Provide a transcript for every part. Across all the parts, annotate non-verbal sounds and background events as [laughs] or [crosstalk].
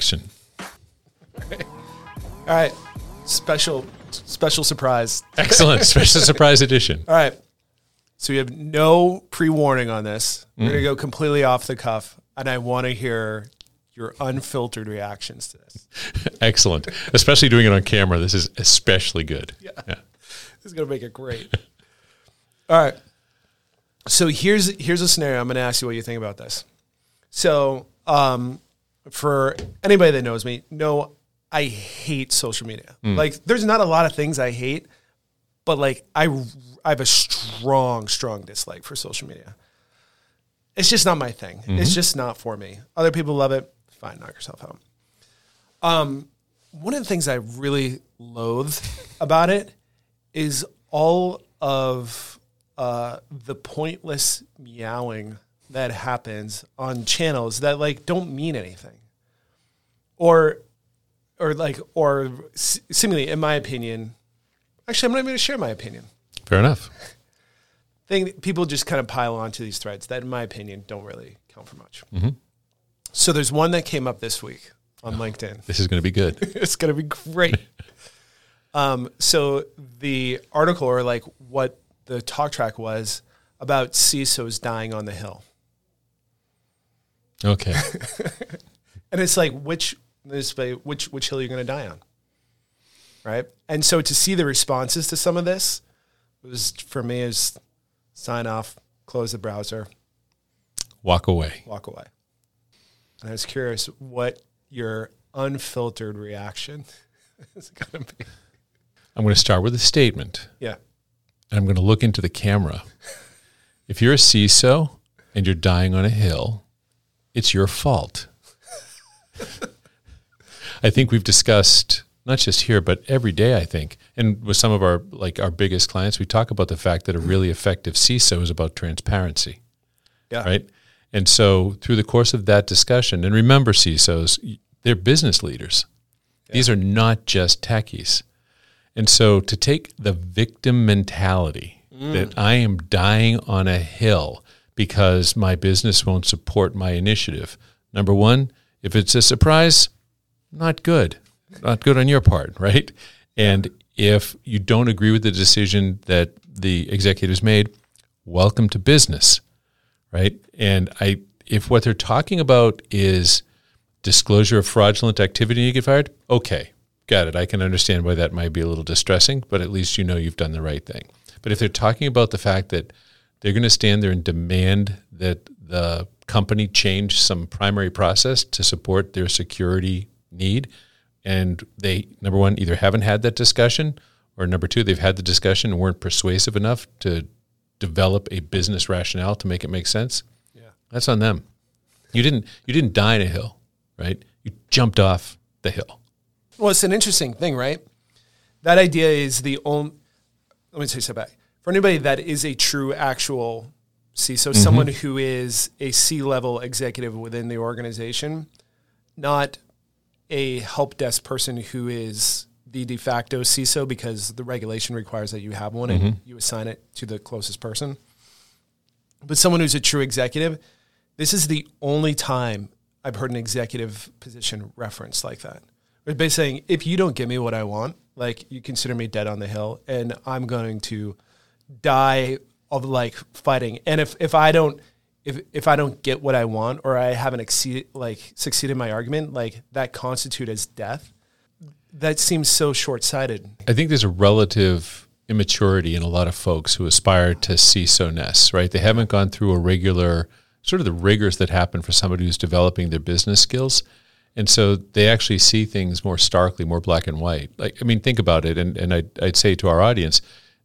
reaction. [laughs] All right. Special special surprise. Excellent. Special [laughs] surprise edition. All right. So we have no pre-warning on this. We're going to go completely off the cuff and I want to hear your unfiltered reactions to this. [laughs] Excellent. Especially doing it on camera. This is especially good. Yeah. This is going to make it great. All right. So here's here's a scenario. I'm going to ask you what you think about this. So, um, for anybody that knows me, no, I hate social media. Like, there's not a lot of things I hate, but like I I have a strong strong dislike for social media. It's just not my thing. It's just not for me. Other people love it. Fine, knock yourself out. Um, one of the things I really loathe about it is all of uh, the pointless meowing that happens on channels that like don't mean anything, or or like or s- seemingly, in my opinion, actually, I'm not even going to share my opinion. Fair enough. [laughs] Thing people just kind of pile onto these threads that, in my opinion, don't really count for much. So there's one that came up this week on LinkedIn. This is going to be good. [laughs] it's going to be great. [laughs] um, so the article or like what the talk track was about CISOs dying on the hill. Okay. [laughs] And it's like, which, this which, which hill are you going to die on? Right. And so to see the responses to some of this was for me is sign off, close the browser, Walk away. walk away. And I was curious what your unfiltered reaction [laughs] is going to be. I'm going to start with a statement. Yeah. and I'm going to look into the camera. If you're a CISO and you're dying on a hill, it's your fault. I think we've discussed not just here but every day I think and with some of our like our biggest clients we talk about the fact that a really effective CISO is about transparency Yeah. right? And so through the course of that discussion and remember CISOs they're business leaders. These are not just techies. And so to take the victim mentality mm. that I am dying on a hill because my business won't support my initiative. Number one, if it's a surprise, not good. Not good on your part, right? And if you don't agree with the decision that the executives made, welcome to business, right? And I if what they're talking about is disclosure of fraudulent activity you get fired, okay, got it. I can understand why that might be a little distressing, but at least you know you've done the right thing. But if they're talking about the fact that they're going to stand there and demand that the company change some primary process to support their security need, and they, number one, either haven't had that discussion, or number two, they've had the discussion and weren't persuasive enough to develop a business rationale to make it make sense, Yeah. that's on them. You didn't you didn't die in a hill, right? You jumped off the hill. Well, it's an interesting thing, right? That idea is the only. Let me say something back. For anybody that is a true, actual CISO, mm-hmm. someone who is a C level executive within the organization, not a help desk person who is the de facto CISO because the regulation requires that you have one and mm-hmm. you assign it to the closest person. But someone who's a true executive, this is the only time I've heard an executive position referenced like that. It's basically saying, if you don't give me what I want, like you consider me dead on the hill, and I'm going to die of like fighting. And if if I don't if if I don't get what I want or I haven't exceeded like succeeded my argument, like that constitute as death. That seems so short sighted. I think there's a relative immaturity in a lot of folks who aspire to CISO-ness, right? They haven't gone through a regular sort of the rigors that happen for somebody who's developing their business skills. And so they actually see things more starkly, more black and white. Like, I mean, think about it. And, and I'd, I'd say to our audience,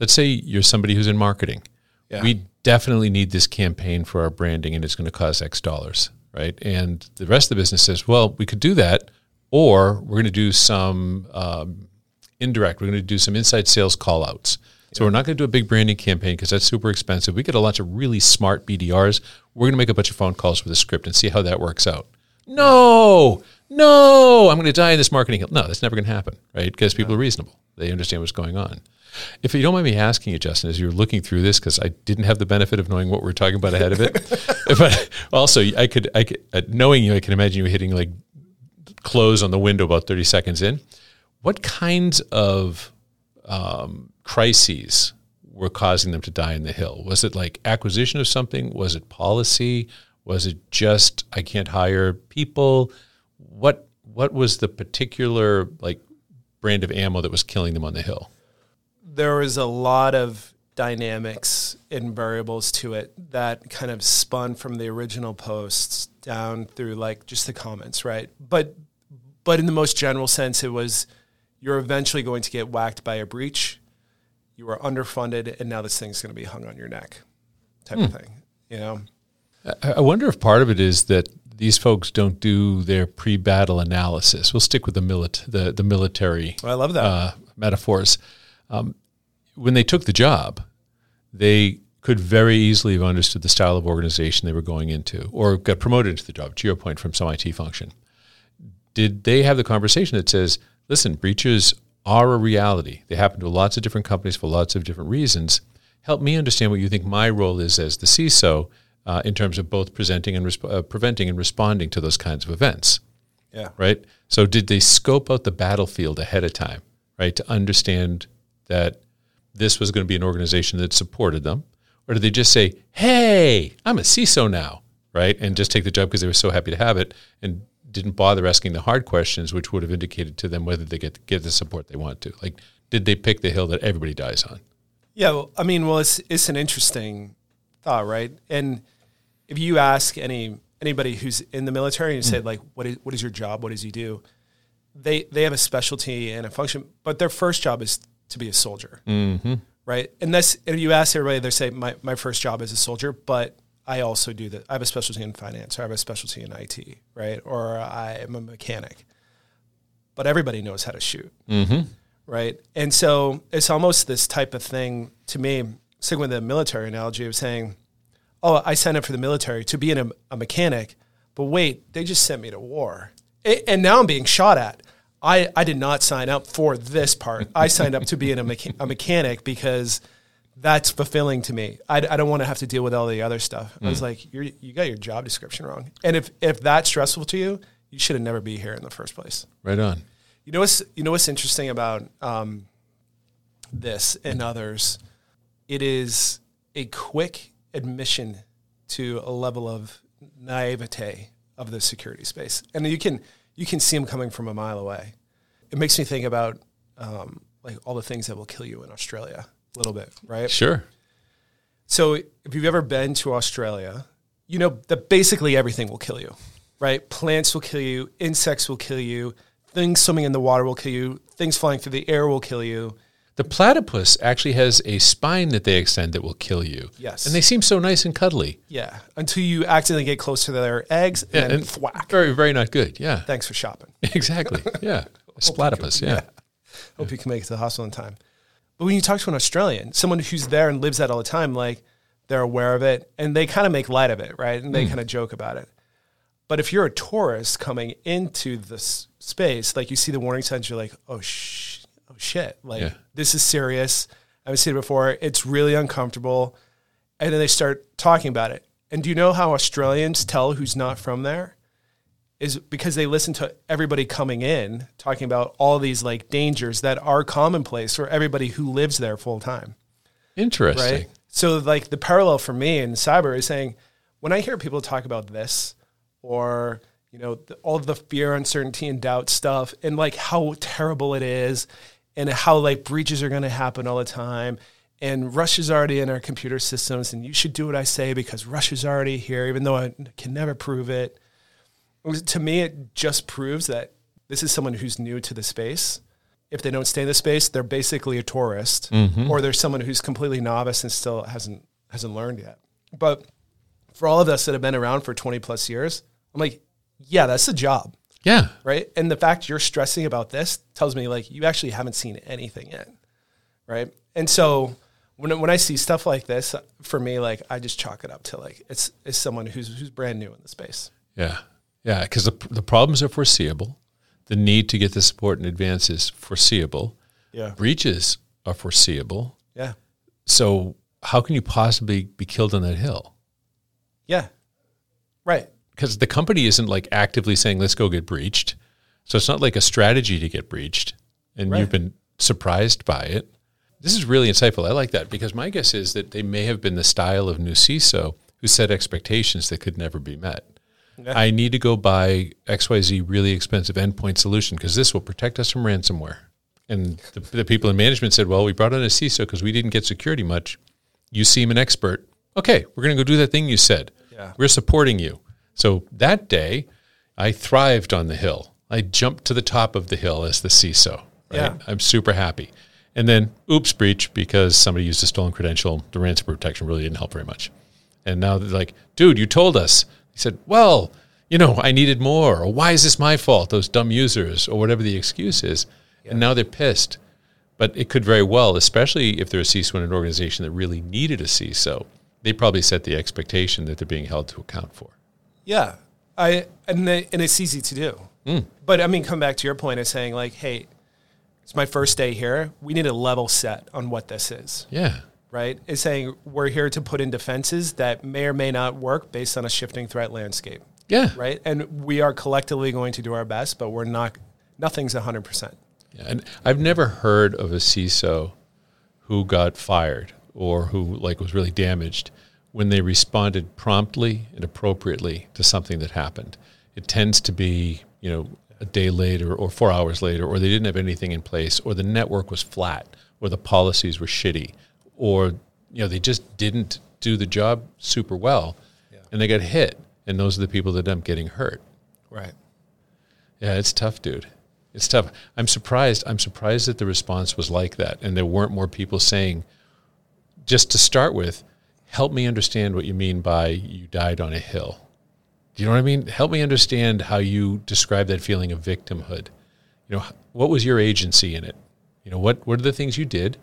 let's say you're somebody who's in marketing. Yeah. We definitely need this campaign for our branding and it's going to cost X dollars, right? And the rest of the business says, well, we could do that, or we're going to do some um, indirect, we're going to do some inside sales call outs. So we're not going to do a big branding campaign because that's super expensive. We get a bunch of really smart BDRs. We're going to make a bunch of phone calls with a script and see how that works out. No, no, I'm going to die in this marketing hill. No, that's never going to happen, right? Because people are reasonable. They understand what's going on. If you don't mind me asking you, Justin, as you're looking through this, because I didn't have the benefit of knowing what we are talking about ahead of it, [laughs] [laughs] but also I could, I could, uh, knowing you, I can imagine you hitting like close on the window about 30 seconds in. What kinds of um, crises were causing them to die in the hill? Was it like acquisition of something? Was it policy? Was it just I can't hire people? What what was the particular like brand of ammo that was killing them on the hill? There was a lot of dynamics and variables to it that kind of spun from the original posts down through like just the comments, right? But but in the most general sense, it was you're eventually going to get whacked by a breach. You are underfunded, and now this thing's going to be hung on your neck, type hmm. of thing. You know. I wonder if part of it is that these folks don't do their pre-battle analysis. We'll stick with the milit- the, the military. Well, I love that uh, metaphors. Um, when they took the job, they could very easily have understood the style of organization they were going into, or got promoted into the job. To your point, from some IT function, did they have the conversation that says, "Listen, breaches are a reality. They happen to lots of different companies for lots of different reasons. Help me understand what you think my role is as the CISO." Uh, in terms of both presenting and resp- uh, preventing and responding to those kinds of events. Yeah. Right. So did they scope out the battlefield ahead of time, right, to understand that this was going to be an organization that supported them, or did they just say, "Hey, I'm a CISO now," right, and just take the job because they were so happy to have it and didn't bother asking the hard questions, which would have indicated to them whether they get get the support they want to. Like, did they pick the hill that everybody dies on? Yeah, well, I mean, well, it's it's an interesting thought, right? And if you ask any anybody who's in the military and you say mm. like, what is what is your job? What does he do? They they have a specialty and a function, but their first job is to be a soldier, mm-hmm. right? And that's if you ask everybody, they say my my first job is a soldier, but I also do that. I have a specialty in finance, or I have a specialty in IT, right? Or I am a mechanic. But everybody knows how to shoot, mm-hmm. right? And so it's almost this type of thing to me. Sticking with the military analogy of saying, oh, I signed up for the military to be a, a mechanic, but wait, they just sent me to war. and now I'm being shot at. I, I did not sign up for this part. I signed up to be a, mecha- a mechanic because that's fulfilling to me. I, I don't want to have to deal with all the other stuff. Mm. I was mm. like, you you got your job description wrong. And if, if that's stressful to you, you should have never be here in the first place. Right on. You know what's you know what's interesting about um, this and others? It is a quick admission to a level of naivete of the security space, and you can you can see them coming from a mile away. It makes me think about um, like all the things that will kill you in Australia a little bit, right? Sure. So if you've ever been to Australia, you know that basically everything will kill you, right? Plants will kill you, insects will kill you, things swimming in the water will kill you, things flying through the air will kill you. The platypus actually has a spine that they extend that will kill you. Yes. And they seem so nice and cuddly. Yeah. Until you accidentally get close to their eggs and, yeah, then and thwack. Very, very not good. Yeah. Thanks for shopping. [laughs] Exactly. Yeah. [laughs] platypus. Yeah. yeah. Hope you can make it to the hospital in time. But when you talk to an Australian, someone who's there and lives that all the time, like they're aware of it and they kind of make light of it, right? And they mm. kind of joke about it. But if you're a tourist coming into this space, like you see the warning signs, you're like, oh, shh oh shit, like yeah. this is serious. I've seen it before. It's really uncomfortable. And then they start talking about it. And do you know how Australians tell who's not from there? Is because they listen to everybody coming in talking about all these like dangers that are commonplace for everybody who lives there full time. Interesting. Right? So like the parallel for me in cyber is saying when I hear people talk about this or you know the, all the fear, uncertainty, and doubt stuff, and like how terrible it is, and how like breaches are going to happen all the time and Russia's already in our computer systems, and you should do what I say because Russia's already here, even though I can never prove it. To me, it just proves that this is someone who's new to the space. If they don't stay in the space, they're basically a tourist, mm-hmm. or there's someone who's completely novice and still hasn't hasn't learned yet. But for all of us that have been around for 20 plus years, I'm like, yeah, that's the job. Yeah. Right. And the fact you're stressing about this tells me like you actually haven't seen anything yet. Right. And so when, when I see stuff like this, for me, like I just chalk it up to like it's it's someone who's who's brand new in the space. Yeah, yeah, because the the problems are foreseeable, the need to get the support in advance is foreseeable. Yeah, breaches are foreseeable. Yeah. So how can you possibly be killed on that hill? Yeah. Right because the company isn't like actively saying let's go get breached So it's not like a strategy to get breached and Right. you've been surprised by it. This is really insightful. I like that because my guess is that they may have been the style of new CISO who set expectations that could never be met. Yeah. I need to go buy XYZ really expensive endpoint solution because this will protect us from ransomware. And the, the people in management said, well, we brought on a CISO because we didn't get security much. You seem an expert. Okay, we're going to go do that thing you said. Yeah. We're supporting you. So that day, I thrived on the hill. I jumped to the top of the hill as the CISO. Right? Yeah. I'm super happy. And then, oops, breach because somebody used a stolen credential. The ransomware protection really didn't help very much. And now they're like, dude, you told us. He said, well, you know, I needed more. Or why is this my fault? Those dumb users, or whatever the excuse is. And now they're pissed. But it could very well, especially if they're a CISO in an organization that really needed a CISO, they probably set the expectation that they're being held to account for. Yeah, I and the, and it's easy to do. Mm. But I mean, come back to your point of saying like, hey, it's my first day here. We need a level set on what this is, Yeah. right? It's saying we're here to put in defenses that may or may not work based on a shifting threat landscape, Yeah. right? And we are collectively going to do our best, but we're not. Nothing's hundred percent. Yeah, And I've never heard of a CISO who got fired or who like was really damaged when they responded promptly and appropriately to something that happened. It tends to be, you know, a day later or four hours later, or they didn't have anything in place, or the network was flat, or the policies were shitty, or you know they just didn't do the job super well, and they got hit. And those are the people that end up getting hurt. Right. Yeah, it's tough, dude. It's tough. I'm surprised. I'm surprised that the response was like that, and there weren't more people saying, just to start with, help me understand what you mean by you died on a hill. Do you know what I mean? Help me understand how you describe that feeling of victimhood. You know, what was your agency in it? You know, what what are the things you did?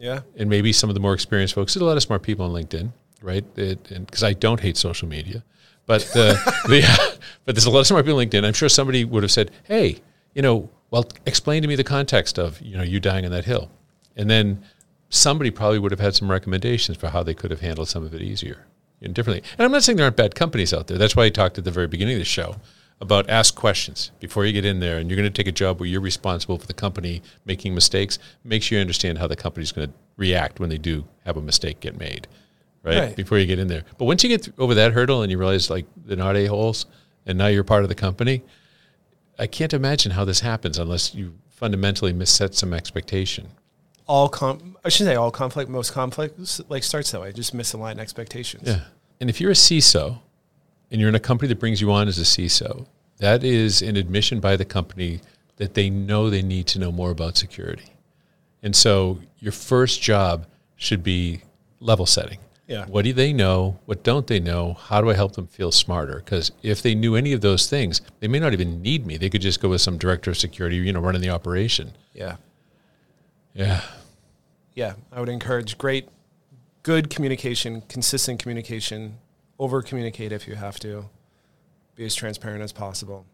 Yeah. and maybe some of the more experienced folks. There's a lot of smart people on LinkedIn, right? Because I don't hate social media, but the, [laughs] the [laughs] but there's a lot of smart people on LinkedIn. I'm sure somebody would have said, "Hey, you know, well, explain to me the context of you know you dying on that hill," and then somebody probably would have had some recommendations for how they could have handled some of it easier and differently. And I'm not saying there aren't bad companies out there. That's why I talked at the very beginning of the show about ask questions before you get in there and you're going to take a job where you're responsible for the company making mistakes make sure you understand how the company's going to react when they do have a mistake get made right, Right. before you get in there but once you get over that hurdle and you realize like they're not a-holes and now you're part of the company i can't imagine how this happens unless you fundamentally misset some expectation All com- I should say all conflict. Most conflicts like starts that way. Just misaligned expectations. Yeah. And if you're a CISO and you're in a company that brings you on as a CISO, that is an admission by the company that they know they need to know more about security. And so your first job should be level setting. Yeah. What do they know? What don't they know? How do I help them feel smarter? Because if they knew any of those things, they may not even need me. They could just go with some director of security, you know, running the operation. Yeah. Yeah. yeah, I would encourage great, good communication, consistent communication, over communicate if you have to, be as transparent as possible,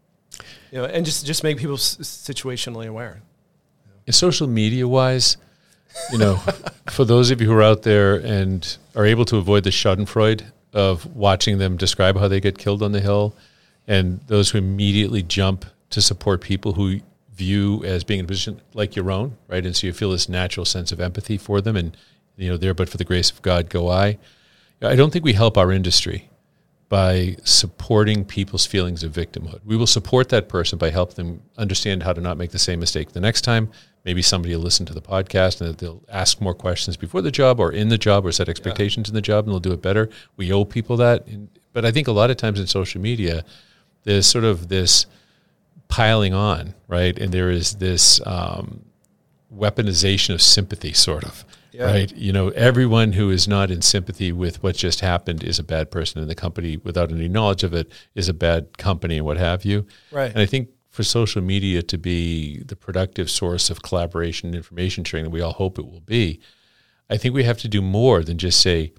you know, and just just make people s- situationally aware. And social media wise, you know, [laughs] for those of you who are out there and are able to avoid the Schadenfreude of watching them describe how they get killed on the hill, and those who immediately jump to support people who view as being in a position like your own, right? And so you feel this natural sense of empathy for them, and you know, there, but for the grace of God, go I. I don't think we help our industry by supporting people's feelings of victimhood. We will support that person by helping them understand how to not make the same mistake the next time. Maybe somebody will listen to the podcast and they'll ask more questions before the job or in the job or set expectations in the job and they'll do it better. We owe people that. But I think a lot of times in social media, there's sort of this piling on, right? And there is this um, weaponization of sympathy, sort of. Yeah. Right, you know, everyone who is not in sympathy with what just happened is a bad person, and the company, without any knowledge of it, is a bad company, and what have you. Right. And I think for social media to be the productive source of collaboration and information sharing that we all hope it will be, I think we have to do more than just say,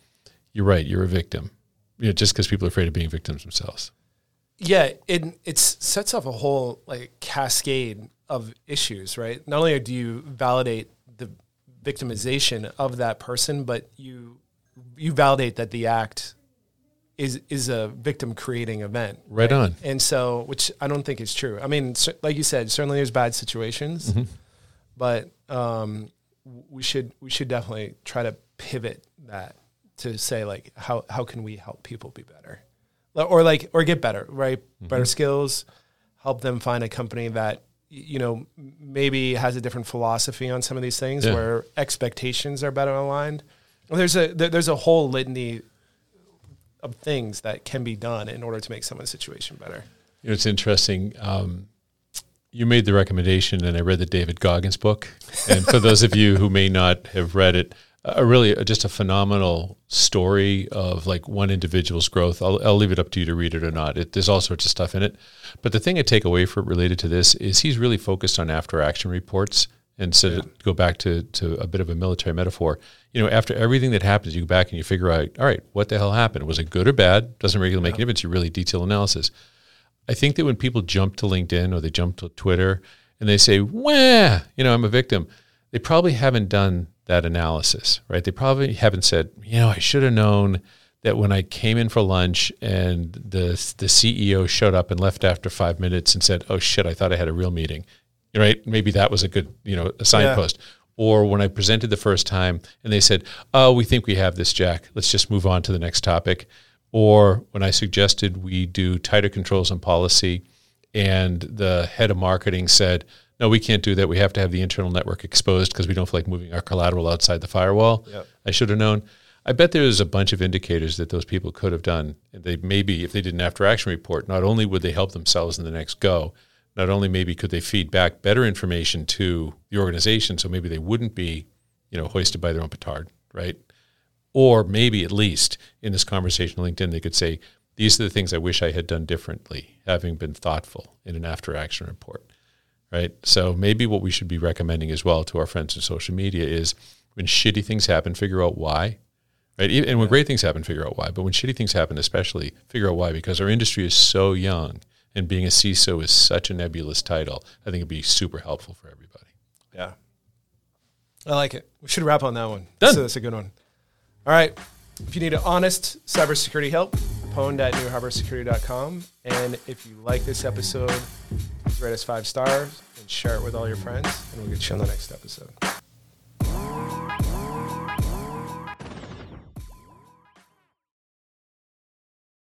"You're right, you're a victim," you know, just because people are afraid of being victims themselves. Yeah, it it sets off a whole like cascade of issues, right? Not only do you validate the victimization of that person, but you you validate that the act is is a victim creating event. Right on. And so, which I don't think is true. I mean, like you said, certainly there's bad situations, Mm-hmm. but um, we should we should definitely try to pivot that to say like how how can we help people be better, or like or get better, right? Mm-hmm. Better skills, help them find a company that you know maybe has a different philosophy on some of these things Yeah. where expectations are better aligned. There's a there's a whole litany of things that can be done in order to make someone's situation better. You know, it's interesting. Um, you made the recommendation, and I read the David Goggins book. And for those of you who may not have read it, a really just a phenomenal story of like one individual's growth. I'll, I'll leave it up to you to read it or not. It, there's all sorts of stuff in it. But the thing I take away for related to this is he's really focused on after action reports. And so to go back to, to a bit of a military metaphor, you know, after everything that happens, you go back and you figure out, all right, what the hell happened? Was it good or bad? Doesn't really make any difference. You really detail analysis. I think that when people jump to LinkedIn or they jump to Twitter and they say, "Wah, you know, I'm a victim," they probably haven't done that analysis, right? They probably haven't said, "You know, I should have known that when I came in for lunch and the the CEO showed up and left after five minutes and said, "Oh shit, I thought I had a real meeting," right? Maybe that was a good, you know, a signpost. Or when I presented the first time and they said, "Oh, we think we have this, Jack. Let's just move on to the next topic." Or when I suggested we do tighter controls on policy, and the head of marketing said, "No, we can't do that. We have to have the internal network exposed because we don't feel like moving our collateral outside the firewall." Yep. I should have known. I bet there's a bunch of indicators that those people could have done. And they maybe, if they did an after action report, not only would they help themselves in the next go, not only maybe could they feed back better information to the organization, so maybe they wouldn't be, you know, hoisted by their own petard, right? Or maybe at least in this conversation on LinkedIn, they could say, these are the things I wish I had done differently, having been thoughtful in an after action report, right? So maybe what we should be recommending as well to our friends in social media is when shitty things happen, figure out why, right? And when great things happen, figure out why. But when shitty things happen, especially, figure out why, because our industry is so young and being a CISO is such a nebulous title. I think it'd be super helpful for everybody. Yeah. I like it. We should wrap on that one. Done. So that's a good one. All right. If you need an honest cybersecurity help, pwned at nuharborsecurity.com. And if you like this episode, please rate us five stars and share it with all your friends, and we'll get you on the next episode.